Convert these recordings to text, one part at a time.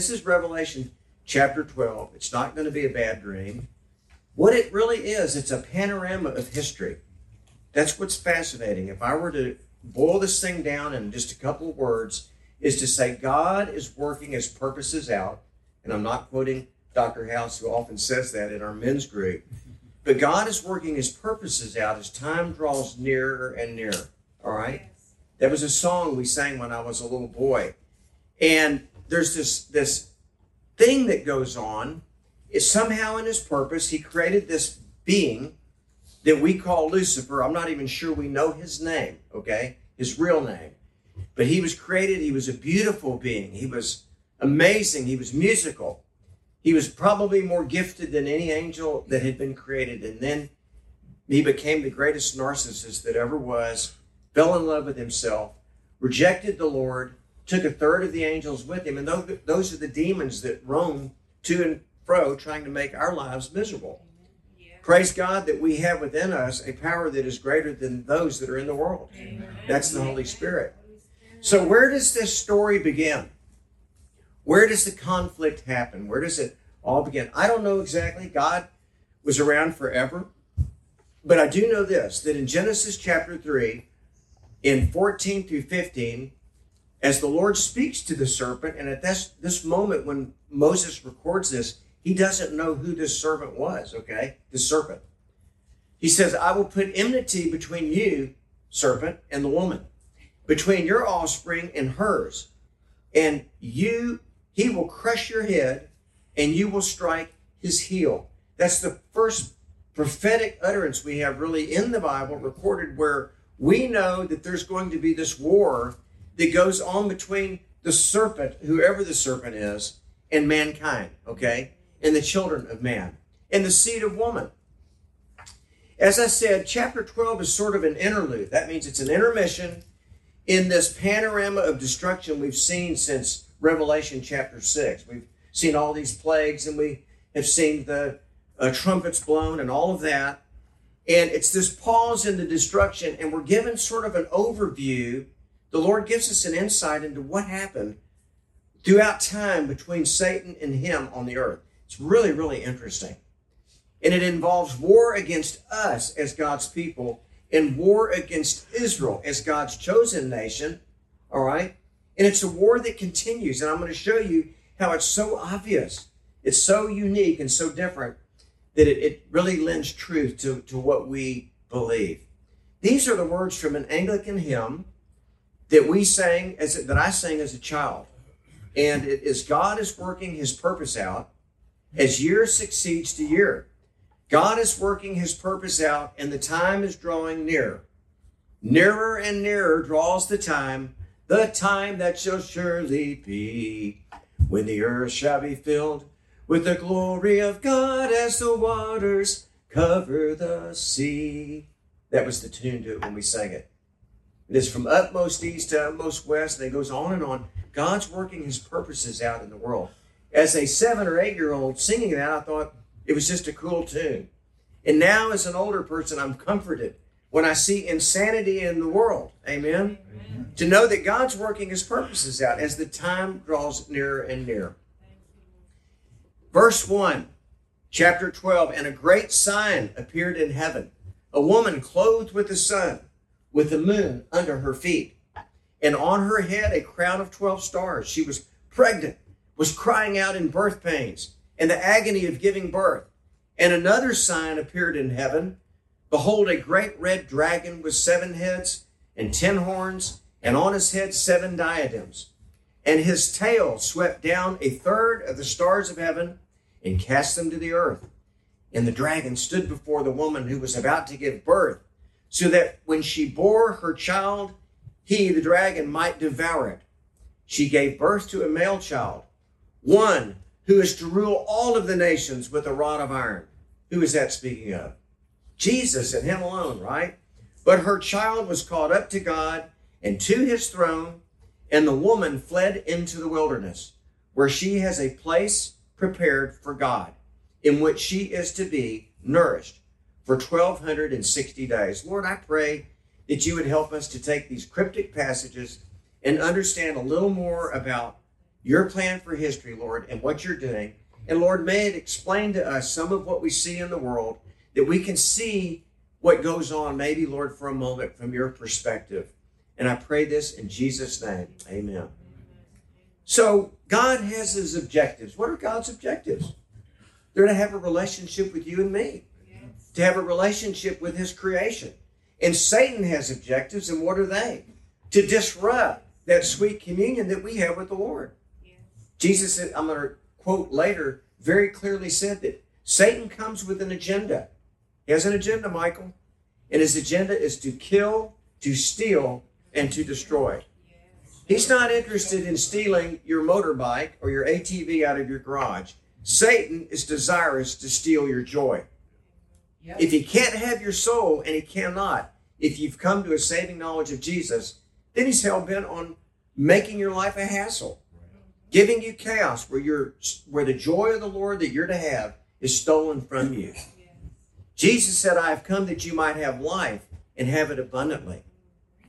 This is Revelation chapter 12. It's not going to be a bad dream. What it really is, it's a panorama of history. That's what's fascinating. If I were to boil this thing down in just a couple of words, is to say God is working his purposes out. And I'm not quoting Dr. House, who often says that in our men's group. But God is working his purposes out as time draws nearer and nearer. All right? That was a song we sang when I was a little boy. And there's this this thing that goes on. Is somehow in his purpose, he created this being that we call Lucifer. I'm not even sure we know his name, okay? His real name. But he was created, he was a beautiful being. He was amazing, he was musical. He was probably more gifted than any angel that had been created. And then he became the greatest narcissist that ever was, fell in love with himself, rejected the Lord, took a third of the angels with him. And those are the demons that roam to and fro trying to make our lives miserable. Praise God that we have within us a power that is greater than those that are in the world. Amen. That's the Holy Spirit. So, where does this story begin? Where does the conflict happen? Where does it all begin? I don't know exactly. God was around forever. But I do know this that in Genesis chapter 3, in 14 through 15, as the Lord speaks to the serpent, and at this, this moment when Moses records this, he doesn't know who this servant was, okay? The serpent. He says, I will put enmity between you, serpent, and the woman, between your offspring and hers. And you, he will crush your head, and you will strike his heel. That's the first prophetic utterance we have really in the Bible recorded where we know that there's going to be this war that goes on between the serpent, whoever the serpent is, and mankind, okay? and the children of man, and the seed of woman. As I said, chapter 12 is sort of an interlude. That means it's an intermission in this panorama of destruction we've seen since Revelation chapter 6. We've seen all these plagues and we have seen the uh, trumpets blown and all of that. And it's this pause in the destruction, and we're given sort of an overview. The Lord gives us an insight into what happened throughout time between Satan and him on the earth. It's really, really interesting. And it involves war against us as God's people and war against Israel as God's chosen nation. All right? And it's a war that continues. And I'm going to show you how it's so obvious. It's so unique and so different that it, it really lends truth to, to what we believe. These are the words from an Anglican hymn that we sang as that I sang as a child. And it is God is working his purpose out as year succeeds to year. God is working his purpose out, and the time is drawing near. Nearer and nearer draws the time, the time that shall surely be, when the earth shall be filled with the glory of God as the waters cover the sea. That was the tune to it when we sang it. It is from utmost east to utmost west, and it goes on and on. God's working his purposes out in the world as a seven or eight year old singing that, I thought it was just a cool tune. And now, as an older person, I'm comforted when I see insanity in the world. Amen? Amen. To know that God's working his purposes out as the time draws nearer and nearer. Verse 1, chapter 12 And a great sign appeared in heaven a woman clothed with the sun, with the moon under her feet, and on her head a crown of 12 stars. She was pregnant was crying out in birth pains and the agony of giving birth. And another sign appeared in heaven. Behold, a great red dragon with seven heads and ten horns, and on his head seven diadems. And his tail swept down a third of the stars of heaven and cast them to the earth. And the dragon stood before the woman who was about to give birth, so that when she bore her child, he, the dragon, might devour it. She gave birth to a male child one who is to rule all of the nations with a rod of iron. Who is that speaking of? Jesus and him alone, right? But her child was caught up to God and to his throne, and the woman fled into the wilderness, where she has a place prepared for God, in which she is to be nourished for 1260 days. Lord, I pray that you would help us to take these cryptic passages and understand a little more about your plan for history, Lord, and what you're doing. And Lord, may it explain to us some of what we see in the world that we can see what goes on, maybe, Lord, for a moment from your perspective. And I pray this in Jesus' name. Amen. So, God has his objectives. What are God's objectives? They're to have a relationship with you and me. To have a relationship with his creation. And Satan has objectives, and what are they? To disrupt that sweet communion that we have with the Lord. Yes. Jesus, said, I'm going to quote later, very clearly said that Satan comes with an agenda. He has an agenda, Michael. And his agenda is to kill, to steal, and to destroy. He's not interested in stealing your motorbike or your ATV out of your garage. Satan is desirous to steal your joy. Yep. If he can't have your soul, and he cannot, if you've come to a saving knowledge of Jesus, then he's hell bent on making your life a hassle, giving you chaos where you're where the joy of the Lord that you're to have is stolen from you. Jesus said, I have come that you might have life and have it abundantly.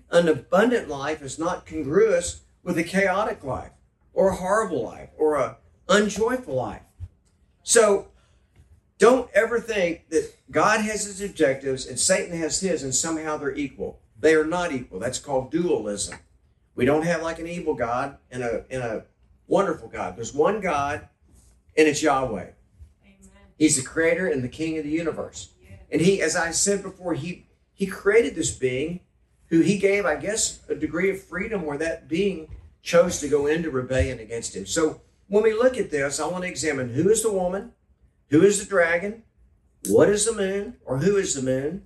An abundant life is not congruous with a chaotic life or a horrible life or a unjoyful life. So don't ever think that God has his objectives and Satan has his and somehow they're equal. They are not equal. That's called dualism. We don't have like an evil God and a and a wonderful God. There's one God and it's Yahweh. Amen. He's the creator and the king of the universe. And he, as I said before, he he created this being who he gave, I guess, a degree of freedom where that being chose to go into rebellion against him. So when we look at this, I want to examine who is the woman, who is the dragon, what is the moon, or who is the moon,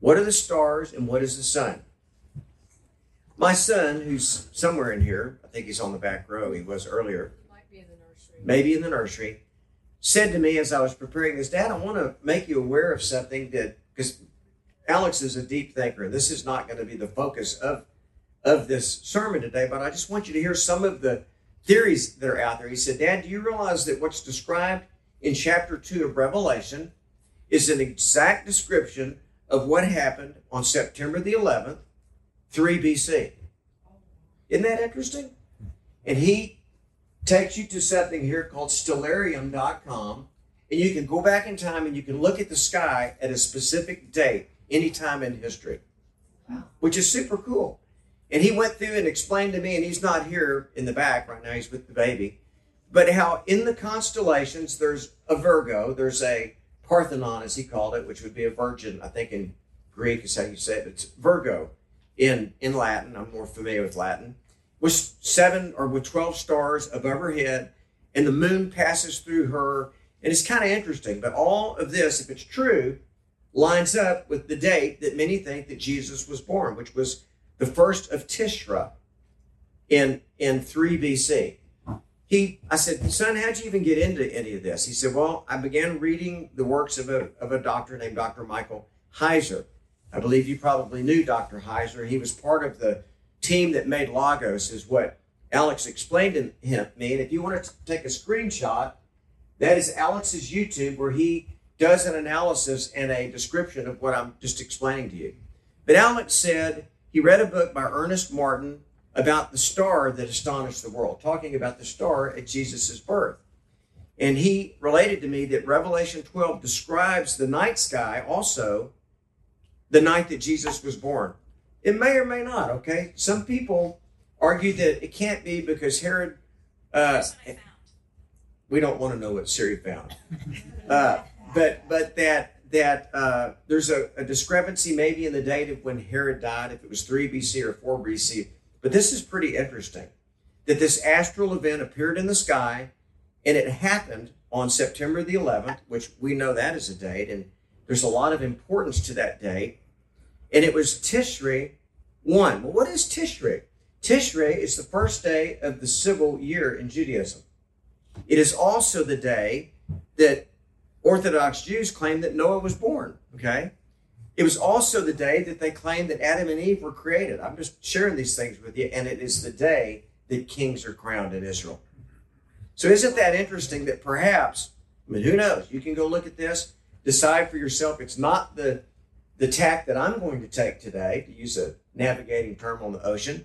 what are the stars, and what is the sun. My son, who's somewhere in here, I think he's on the back row, he was earlier, Might be in the nursery. maybe in the nursery, said to me as I was preparing this, Dad, I want to make you aware of something that, because Alex is a deep thinker, this is not going to be the focus of, of this sermon today, but I just want you to hear some of the theories that are out there. He said, Dad, do you realize that what's described in chapter 2 of Revelation is an exact description of what happened on September the 11th, 3 BC? Isn't that interesting? And he takes you to something here called stellarium.com, and you can go back in time and you can look at the sky at a specific date anytime in history, which is super cool. And he went through and explained to me, and he's not here in the back right now, he's with the baby, but how in the constellations there's a Virgo, there's a Parthenon, as he called it, which would be a virgin, I think in Greek is how you say it. It's Virgo in, in Latin. I'm more familiar with Latin. With seven or with 12 stars above her head, and the moon passes through her. And it's kind of interesting, but all of this, if it's true, lines up with the date that many think that Jesus was born, which was the first of Tishri in, in 3 BC. He, I said, son, how'd you even get into any of this? He said, well, I began reading the works of a, of a doctor named Dr. Michael Heiser. I believe you probably knew Dr. Heiser. He was part of the team that made Logos, is what Alex explained to him, me. And if you want to take a screenshot, that is Alex's YouTube where he does an analysis and a description of what I'm just explaining to you. But Alex said he read a book by Ernest Martin about the star that astonished the world, talking about the star at Jesus' birth. And he related to me that Revelation 12 describes the night sky also the night that Jesus was born. It may or may not, okay? Some people argue that it can't be because Herod. Uh, we don't want to know what Siri found. Uh, but but that that uh, there's a, a, discrepancy maybe in the date of when Herod died, if it was 3 BC or 4 BC. But this is pretty interesting that this astral event appeared in the sky and it happened on September the 11th, which we know that is a date, and there's a lot of importance to that date. And it was Tishri 1. Well, what is Tishri? Tishri is the first day of the civil year in Judaism. It is also the day that Orthodox Jews claim that Noah was born, okay? It was also the day that they claimed that Adam and Eve were created. I'm just sharing these things with you, and it is the day that kings are crowned in Israel. So, isn't that interesting that perhaps, I mean, who knows? You can go look at this, decide for yourself. It's not the, the tack that I'm going to take today, to use a navigating term on the ocean,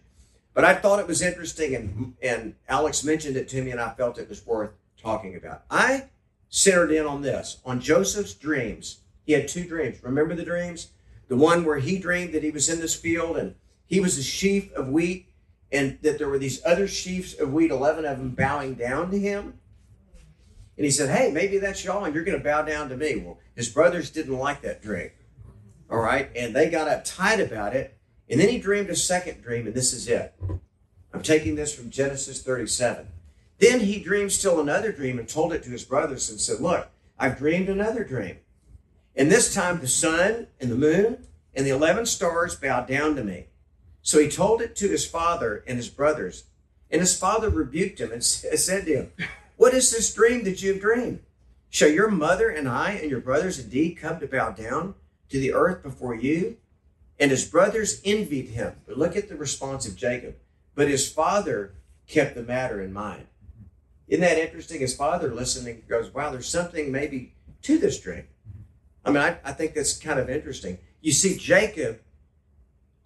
But I thought it was interesting, and, and Alex mentioned it to me, and I felt it was worth talking about. I centered in on this, on Joseph's dreams. He had two dreams. Remember the dreams? The one where he dreamed that he was in this field and he was a sheaf of wheat, and that there were these other sheaves of wheat, 11 of them bowing down to him. And he said, Hey, maybe that's y'all, and you're going to bow down to me. Well, his brothers didn't like that dream. All right. And they got uptight about it. And then he dreamed a second dream, and this is it. I'm taking this from Genesis 37. Then he dreamed still another dream and told it to his brothers and said, Look, I've dreamed another dream. And this time the sun and the moon and the 11 stars bowed down to me. So he told it to his father and his brothers. And his father rebuked him and said to him, What is this dream that you have dreamed? Shall your mother and I and your brothers indeed come to bow down to the earth before you? And his brothers envied him. But look at the response of Jacob. But his father kept the matter in mind. Isn't that interesting? His father listening goes, Wow, there's something maybe to this dream. I mean, I, I think that's kind of interesting. You see, Jacob,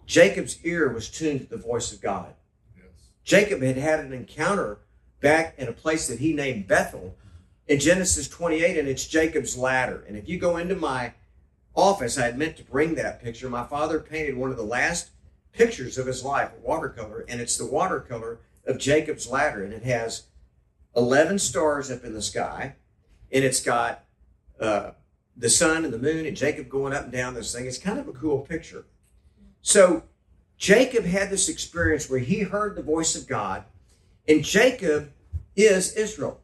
Jacob's ear was tuned to the voice of God. Yes. Jacob had had an encounter back in a place that he named Bethel in Genesis 28, and it's Jacob's ladder. And if you go into my office, I had meant to bring that picture. My father painted one of the last pictures of his life, a watercolor, and it's the watercolor of Jacob's ladder, and it has 11 stars up in the sky, and it's got uh, the sun and the moon and Jacob going up and down this thing. It's kind of a cool picture. So Jacob had this experience where he heard the voice of God, and Jacob is Israel.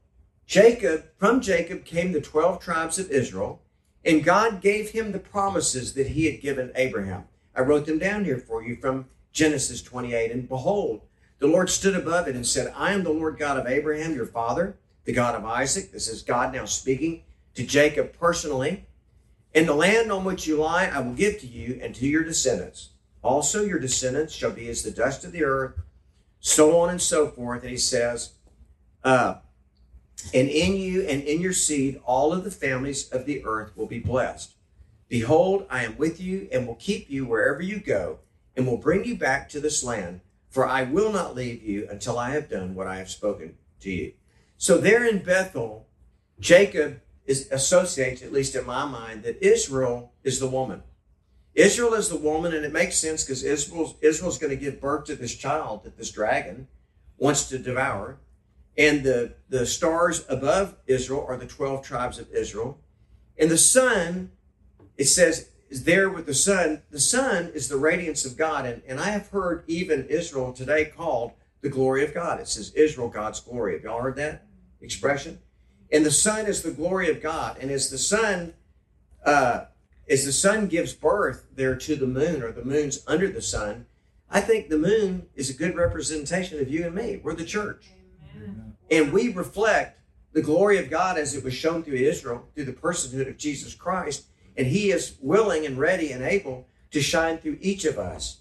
Jacob, from Jacob came the 12 tribes of Israel, and God gave him the promises that he had given Abraham. I wrote them down here for you from Genesis 28. And behold, the Lord stood above it and said, I am the Lord God of Abraham, your father, the God of Isaac. This is God now speaking to Jacob personally. In the land on which you lie, I will give to you and to your descendants. Also, your descendants shall be as the dust of the earth, so on and so forth. And he says, uh, and in you and in your seed, all of the families of the earth will be blessed. Behold, I am with you and will keep you wherever you go, and will bring you back to this land, for I will not leave you until I have done what I have spoken to you. So, there in Bethel, Jacob is associates, at least in my mind, that Israel is the woman. Israel is the woman, and it makes sense because Israel's, Israel's going to give birth to this child that this dragon wants to devour. And the, the stars above Israel are the 12 tribes of Israel. And the sun, it says, is there with the sun. The sun is the radiance of God. And, and I have heard even Israel today called the glory of God. It says Israel, God's glory. Have y'all heard that expression? And the sun is the glory of God. And as the sun, uh, as the sun gives birth there to the moon, or the moon's under the sun, I think the moon is a good representation of you and me. We're the church. Amen. And we reflect the glory of God as it was shown through Israel, through the personhood of Jesus Christ. And He is willing and ready and able to shine through each of us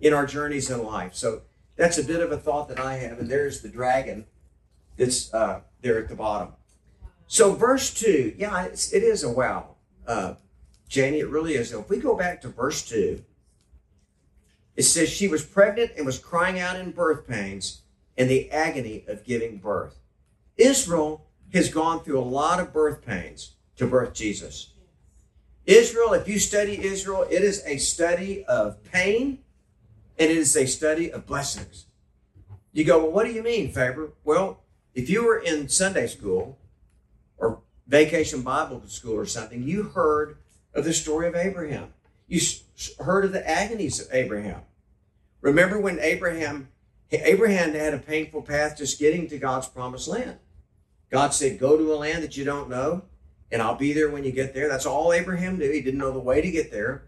in our journeys in life. So that's a bit of a thought that I have. And there's the dragon that's uh, there at the bottom. So verse two, yeah, it is a wow, uh, Janie. It really is. If we go back to verse two, it says she was pregnant and was crying out in birth pains and the agony of giving birth. Israel has gone through a lot of birth pains to birth Jesus. Israel, if you study Israel, it is a study of pain and it is a study of blessings. You go, well, what do you mean, Faber? Well, if you were in Sunday school or vacation Bible school or something, you heard of the story of Abraham. You heard of the agonies of Abraham. Remember when Abraham Abraham had a painful path just getting to God's promised land. God said, "Go to a land that you don't know, and I'll be there when you get there." That's all Abraham knew. He didn't know the way to get there.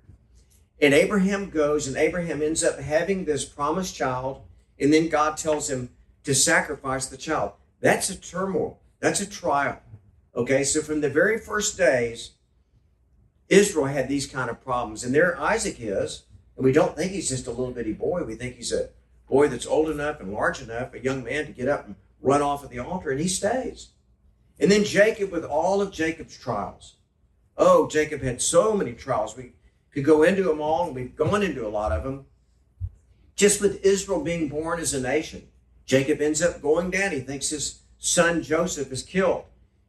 And Abraham goes, and Abraham ends up having this promised child, and then God tells him to sacrifice the child. That's a turmoil. That's a trial. Okay, so from the very first days, Israel had these kind of problems. And there Isaac is, and we don't think he's just a little bitty boy. We think he's a boy that's old enough and large enough, a young man to get up and run off of the altar, and he stays. And then Jacob with all of Jacob's trials. Oh, Jacob had so many trials. We could go into them all, and we've gone into a lot of them. Just with Israel being born as a nation, Jacob ends up going down. He thinks his son Joseph is killed.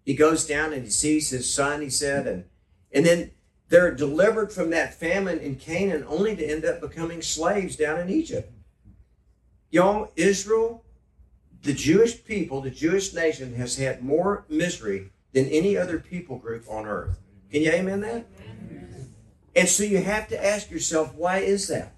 He goes down and he sees his son, he said, and, and then they're delivered from that famine in Canaan only to end up becoming slaves down in Egypt. Y'all, Israel, the Jewish people, the Jewish nation has had more misery than any other people group on earth. Can you amen that? And so you have to ask yourself, why is that?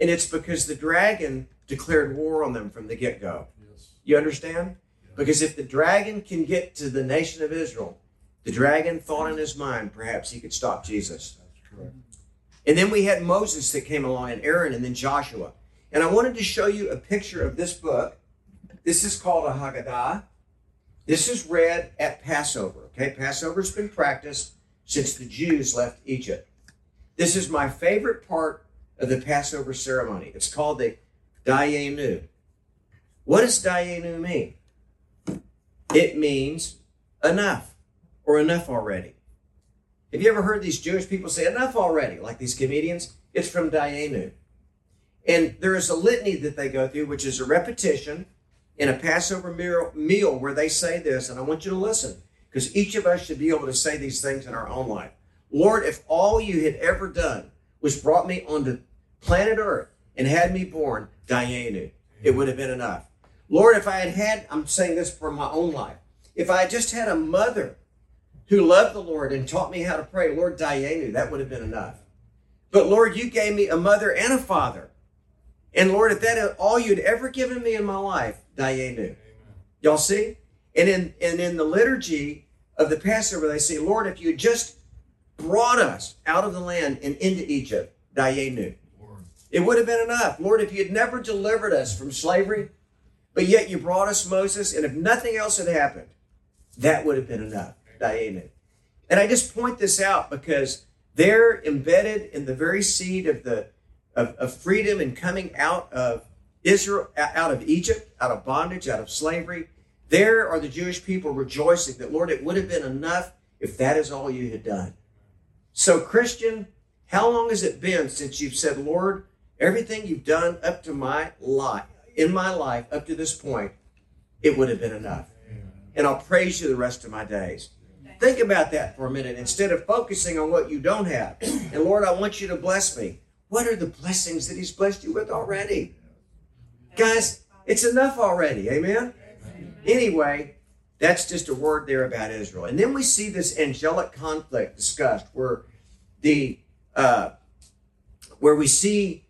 And it's because the dragon declared war on them from the get go. Yes. You understand? Because if the dragon can get to the nation of Israel, the dragon thought in his mind perhaps he could stop Jesus. And then we had Moses that came along, and Aaron, and then Joshua. And I wanted to show you a picture of this book. This is called a Haggadah. This is read at Passover. Okay, Passover's been practiced since the Jews left Egypt. This is my favorite part of the Passover ceremony. It's called the Dayenu. What does Dayenu mean? It means enough or enough already. Have you ever heard these Jewish people say enough already, like these comedians? It's from Dayenu. And there is a litany that they go through, which is a repetition in a Passover meal where they say this, and I want you to listen, because each of us should be able to say these things in our own life. Lord, if all you had ever done was brought me onto planet Earth and had me born, Dayenu, it would have been enough. Lord, if I had had, I'm saying this for my own life, if I had just had a mother who loved the Lord and taught me how to pray, Lord, Dayenu, that would have been enough. But Lord, you gave me a mother and a father. And Lord, if that all you'd ever given me in my life, Dayenu. Y'all see? And in, and in the liturgy of the Passover, they say, Lord, if you had just brought us out of the land and into Egypt, Dayenu. It would have been enough. Lord, if you had never delivered us from slavery, but yet you brought us Moses, and if nothing else had happened, that would have been enough. Dayenu. And I just point this out because they're embedded in the very seed of the of, of freedom and coming out of Israel, out of Egypt, out of bondage, out of slavery. There are the Jewish people rejoicing that, Lord, it would have been enough if that is all you had done. So, Christian, how long has it been since you've said, Lord, everything you've done up to my life, in my life, up to this point, it would have been enough. And I'll praise you the rest of my days. Think about that for a minute instead of focusing on what you don't have. And Lord, I want you to bless me. What are the blessings that He's blessed you with already? Guys, it's enough already. Amen? Anyway, that's just a word there about Israel. And then we see this angelic conflict discussed where the uh, where we see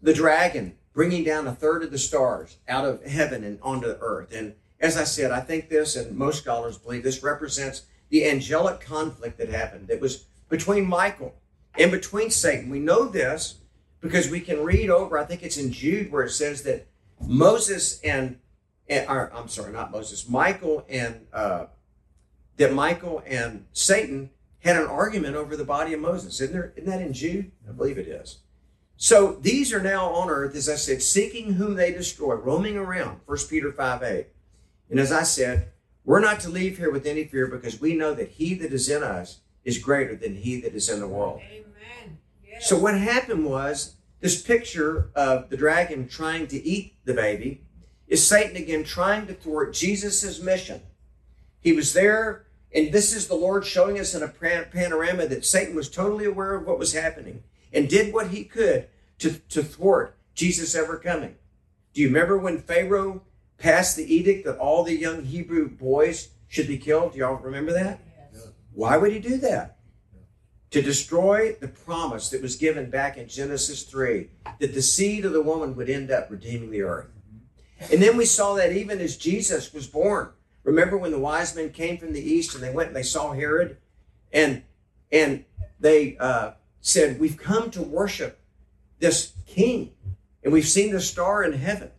the dragon bringing down a third of the stars out of heaven and onto the earth. And as I said, I think this, and most scholars believe this represents the angelic conflict that happened. It was between Michael and between Satan. We know this because we can read over, I think it's in Jude where it says that Moses and, and or, I'm sorry, not Moses, Michael and, uh, that Michael and Satan had an argument over the body of Moses. Isn't, there, isn't that in Jude? I believe it is. So these are now on earth, as I said, seeking whom they destroy, roaming around, 1 Peter 5 8. And as I said, we're not to leave here with any fear because we know that he that is in us is greater than he that is in the world. Amen. Yes. So what happened was this picture of the dragon trying to eat the baby is Satan again trying to thwart Jesus' mission. He was there, and this is the Lord showing us in a panorama that Satan was totally aware of what was happening and did what he could to, to thwart Jesus ever coming. Do you remember when Pharaoh passed the edict that all the young Hebrew boys should be killed. Do y'all remember that? Yes. Why would he do that? To destroy the promise that was given back in Genesis 3 that the seed of the woman would end up redeeming the earth. And then we saw that even as Jesus was born. Remember when the wise men came from the east and they went and they saw Herod and and they uh, said, "We've come to worship this king, and we've seen the star in heaven."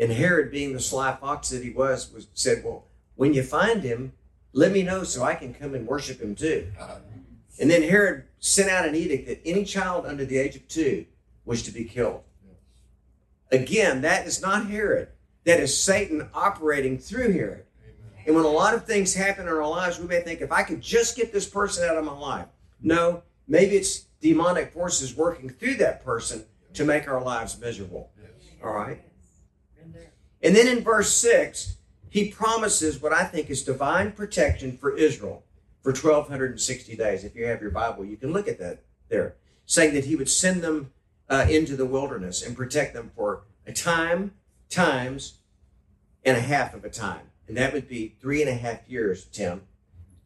And Herod, being the sly fox that he was, was said, Well, when you find him, let me know so I can come and worship him too. And then Herod sent out an edict that any child under the age of two was to be killed. Again, that is not Herod. That is Satan operating through Herod. And when a lot of things happen in our lives, we may think, if I could just get this person out of my life. No, maybe it's demonic forces working through that person to make our lives miserable. All right? And then in verse 6, he promises what I think is divine protection for Israel for 1260 days. If you have your Bible, you can look at that there, saying that he would send them uh, into the wilderness and protect them for a time, times, and a half of a time. And that would be three and a half years, Tim.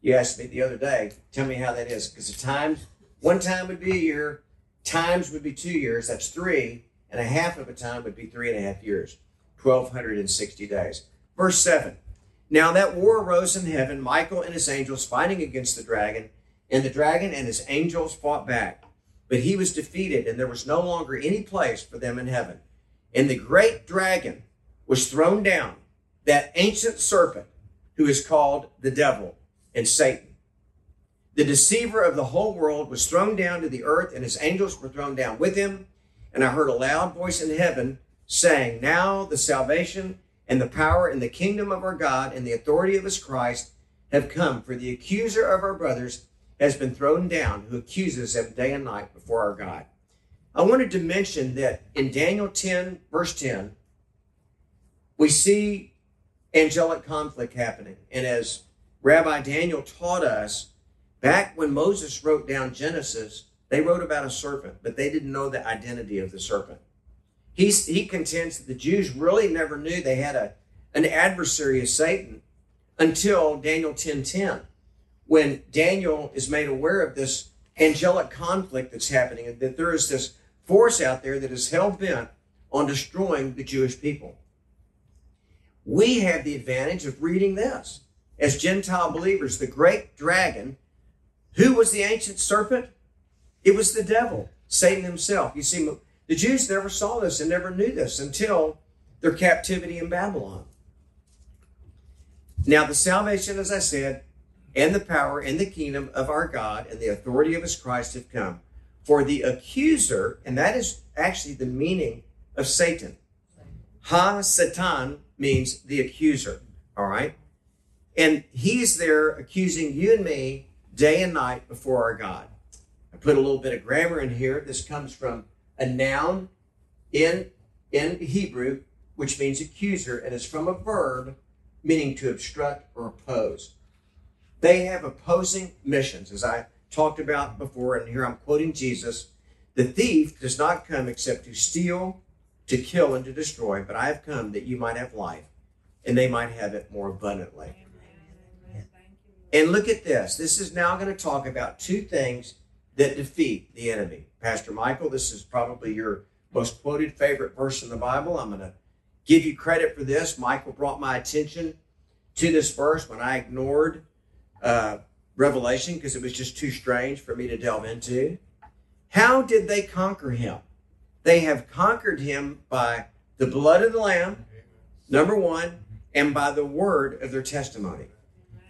You asked me the other day, tell me how that is. Because the times, one time would be a year, times would be two years, that's three, and a half of a time would be three and a half years, 1,260 days. Verse 7 Now that war arose in heaven, Michael and his angels fighting against the dragon, and the dragon and his angels fought back. But he was defeated, and there was no longer any place for them in heaven. And the great dragon was thrown down, that ancient serpent who is called the devil and Satan. The deceiver of the whole world was thrown down to the earth, and his angels were thrown down with him. And I heard a loud voice in heaven saying, Now the salvation and the power and the kingdom of our God and the authority of his Christ have come, for the accuser of our brothers has been thrown down, who accuses them day and night before our God. I wanted to mention that in Daniel 10, verse 10, we see angelic conflict happening. And as Rabbi Daniel taught us, back when Moses wrote down Genesis, they wrote about a serpent, but they didn't know the identity of the serpent. He's, he contends that the Jews really never knew they had a, an adversary of Satan until Daniel 10.10. 10 when Daniel is made aware of this angelic conflict that's happening and that there is this force out there that is hell bent on destroying the Jewish people. We have the advantage of reading this. As Gentile believers, the great dragon, who was the ancient serpent? It was the devil, Satan himself. You see, the Jews never saw this and never knew this until their captivity in Babylon. Now, the salvation, as I said, and the power and the kingdom of our God and the authority of his Christ have come. For the accuser, and that is actually the meaning of Satan. Ha Satan means the accuser. All right. And he's there accusing you and me day and night before our God. I put a little bit of grammar in here. This comes from a noun in, in Hebrew, which means accuser, and is from a verb meaning to obstruct or oppose. They have opposing missions, as I talked about before, and here I'm quoting Jesus. The thief does not come except to steal, to kill, and to destroy, but I have come that you might have life, and they might have it more abundantly. And look at this. This is now going to talk about two things that defeat the enemy. Pastor Michael, this is probably your most quoted favorite verse in the Bible. I'm going to give you credit for this. Michael brought my attention to this verse when I ignored uh, Revelation because it was just too strange for me to delve into. How did they conquer him? They have conquered him by the blood of the Lamb, number one, and by the word of their testimony.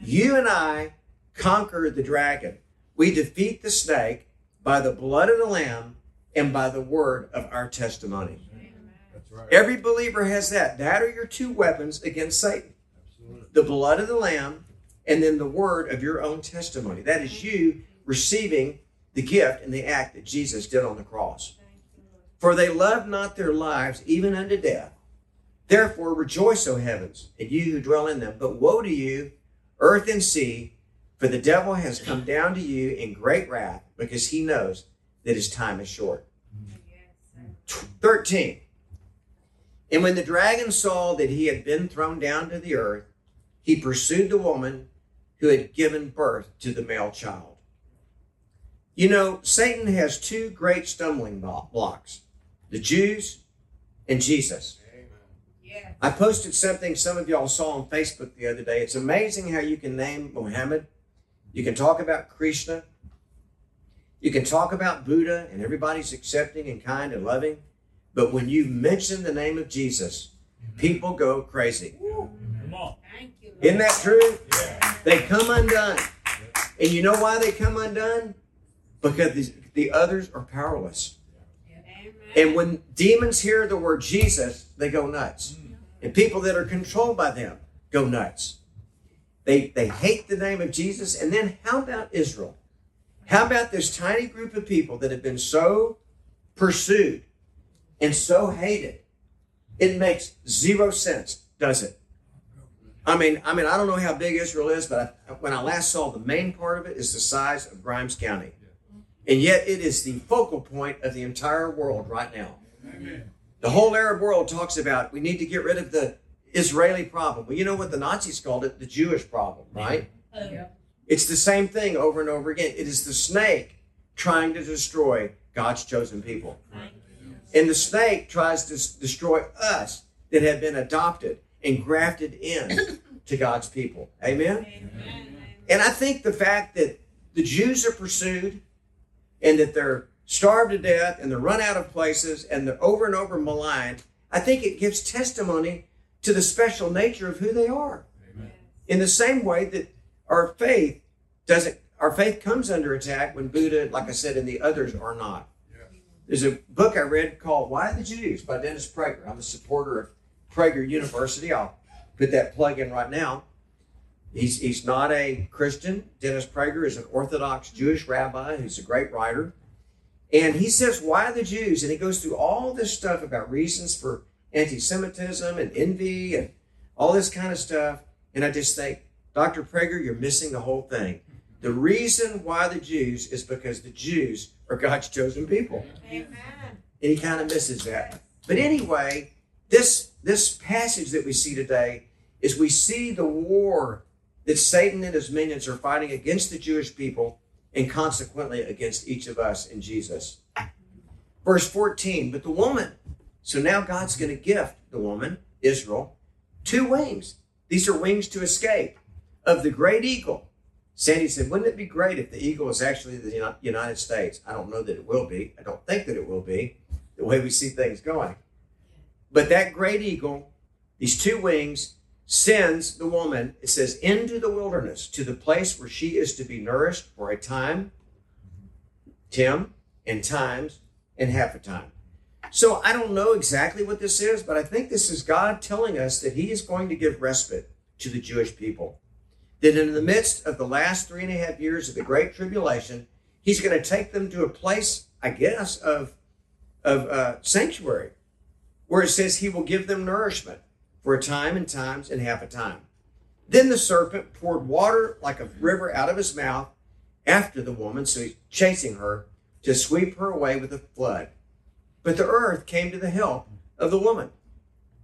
You and I conquer the dragon. We defeat the snake by the blood of the Lamb and by the word of our testimony. Right. Every believer has that. That are your two weapons against Satan Absolutely. the blood of the Lamb and then the word of your own testimony. That is you receiving the gift and the act that Jesus did on the cross. For they loved not their lives even unto death. Therefore rejoice, O heavens, and you who dwell in them. But woe to you, earth and sea, for the devil has come down to you in great wrath, because he knows that his time is short. 13. And when the dragon saw that he had been thrown down to the earth, he pursued the woman who had given birth to the male child. You know, Satan has two great stumbling blocks the Jews and Jesus. I posted something some of y'all saw on Facebook the other day. It's amazing how you can name Muhammad, you can talk about Krishna, you can talk about Buddha, and everybody's accepting and kind and loving. But when you mention the name of Jesus, people go crazy. Come on. Isn't that true? Yeah. They come undone. And you know why they come undone? Because the, the others are powerless. Yeah. And when demons hear the word Jesus, they go nuts. Mm. And people that are controlled by them go nuts. They, they hate the name of Jesus. And then how about Israel? How about this tiny group of people that have been so pursued and so hated. It makes zero sense, does it? I mean, I mean, I don't know how big Israel is, but I, when I last saw the main part of it is the size of Grimes County, and yet it is the focal point of the entire world right now. Amen. The whole Arab world talks about we need to get rid of the Israeli problem. Well, you know what the Nazis called it? The Jewish problem, right? Oh, yeah. It's the same thing over and over again. It is the snake trying to destroy God's chosen people. And the snake tries to destroy us that have been adopted and grafted in to God's people. Amen? Amen? And I think the fact that the Jews are pursued and that they're starved to death and they're run out of places and they're over and over maligned, I think it gives testimony to the special nature of who they are. Amen. In the same way that our faith doesn't, our faith comes under attack when Buddha, like I said, and the others are not. There's a book I read called Why the Jews by Dennis Prager. I'm a supporter of Prager University. I'll put that plug in right now. He's, he's not a Christian. Dennis Prager is an Orthodox Jewish rabbi who's a great writer. And he says, Why the Jews? And he goes through all this stuff about reasons for anti Semitism and envy and all this kind of stuff. And I just think, Dr. Prager, you're missing the whole thing. The reason why the Jews is because the Jews are God's chosen people. Amen. And he kind of misses that. But anyway, this this passage that we see today is we see the war that Satan and his minions are fighting against the Jewish people and consequently against each of us in Jesus. Verse 14, but the woman, so now God's going to gift the woman, Israel, two wings. These are wings to escape of the great eagle Sandy said, Wouldn't it be great if the eagle is actually the United States? I don't know that it will be. I don't think that it will be the way we see things going. But that great eagle, these two wings, sends the woman, it says, into the wilderness to the place where she is to be nourished for a time, Tim, and times, and half a time. So I don't know exactly what this is, but I think this is God telling us that He is going to give respite to the Jewish people that in the midst of the last three and a half years of the Great Tribulation, he's going to take them to a place, I guess, of, of uh, sanctuary, where it says he will give them nourishment for a time and times and half a time. Then the serpent poured water like a river out of his mouth after the woman, so he's chasing her to sweep her away with a flood. But the earth came to the help of the woman.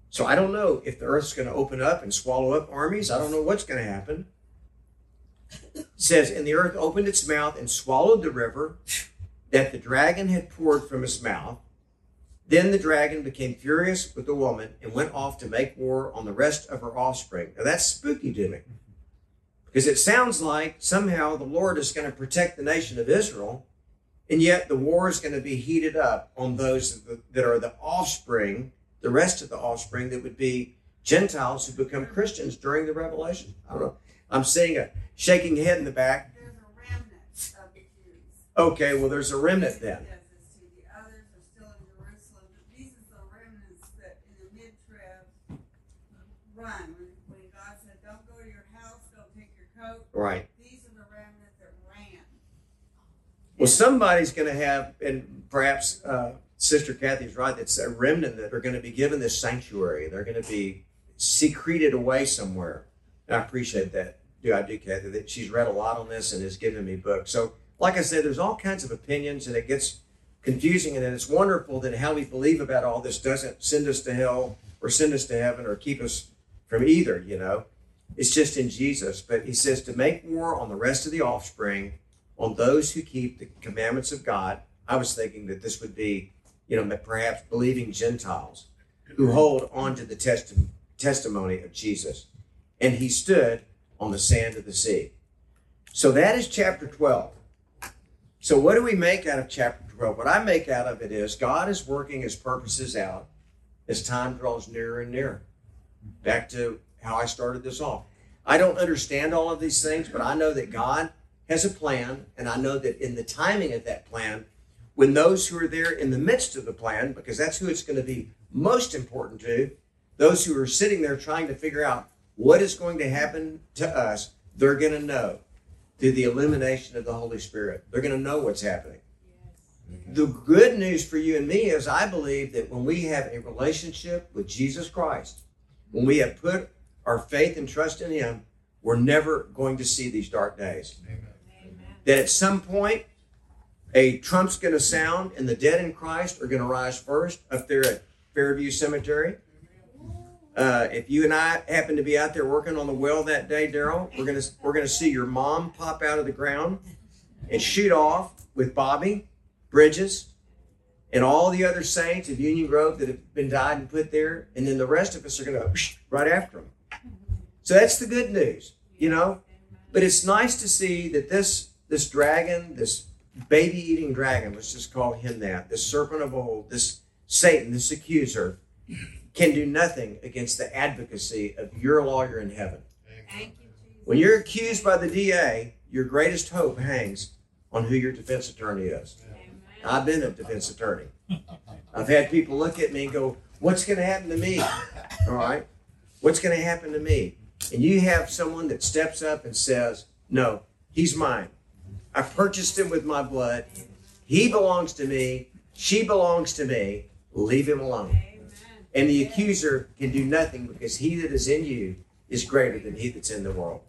So I don't know if the earth's going to open up and swallow up armies. I don't know what's going to happen says, And the earth opened its mouth and swallowed the river that the dragon had poured from his mouth. Then the dragon became furious with the woman and went off to make war on the rest of her offspring. Now that's spooky to me. Because it sounds like somehow the Lord is going to protect the nation of Israel, and yet the war is going to be heated up on those that are the offspring, the rest of the offspring that would be Gentiles who become Christians during the Revelation. I don't know. I'm seeing a shaking head in the back. There's a remnant of the Jews. Okay, well, there's a remnant then. Yes, the others are still in Jerusalem, but these are the remnants that in the mid-trib run. When, when God said, don't go to your house, don't take your coat. Right. These are the remnant that ran. Well, somebody's going to have, and perhaps uh, Sister Kathy's right, it's a remnant that are going to be given this sanctuary. They're going to be secreted away somewhere. And I appreciate that do I do, Kathy, that she's read a lot on this and has given me books. So, like I said, there's all kinds of opinions and it gets confusing. And it's wonderful that how we believe about all this doesn't send us to hell or send us to heaven or keep us from either, you know. It's just in Jesus. But he says to make war on the rest of the offspring, on those who keep the commandments of God. I was thinking that this would be, you know, perhaps believing Gentiles who hold on to the testi- testimony of Jesus. And he stood on the sand of the sea. So that is chapter 12. So, what do we make out of chapter 12? What I make out of it is God is working his purposes out as time draws nearer and nearer. Back to how I started this off. I don't understand all of these things, but I know that God has a plan, and I know that in the timing of that plan, when those who are there in the midst of the plan, because that's who it's going to be most important to, those who are sitting there trying to figure out what is going to happen to us, they're going to know through the illumination of the Holy Spirit. They're going to know what's happening. The good news for you and me is I believe that when we have a relationship with Jesus Christ, when we have put our faith and trust in Him, we're never going to see these dark days. That at some point, a trump's going to sound and the dead in Christ are going to rise first up there at Fairview Cemetery. Uh, if you and I happen to be out there working on the well that day, Daryl, we're gonna we're gonna see your mom pop out of the ground and shoot off with Bobby Bridges and all the other saints of Union Grove that have been died and put there, and then the rest of us are gonna right after them. So that's the good news, you know. But it's nice to see that this this dragon, this baby eating dragon, let's just call him that, this serpent of old, this Satan, this accuser, can do nothing against the advocacy of your lawyer in heaven. Thank you, When you're accused by the DA, your greatest hope hangs on who your defense attorney is. Amen. I've been a defense attorney. I've had people look at me and go, What's going to happen to me? All right? What's going to happen to me? And you have someone that steps up and says, No, he's mine. I purchased him with my blood. He belongs to me. She belongs to me. Leave him alone. Amen. And the accuser can do nothing because he that is in you is greater than he that's in the world.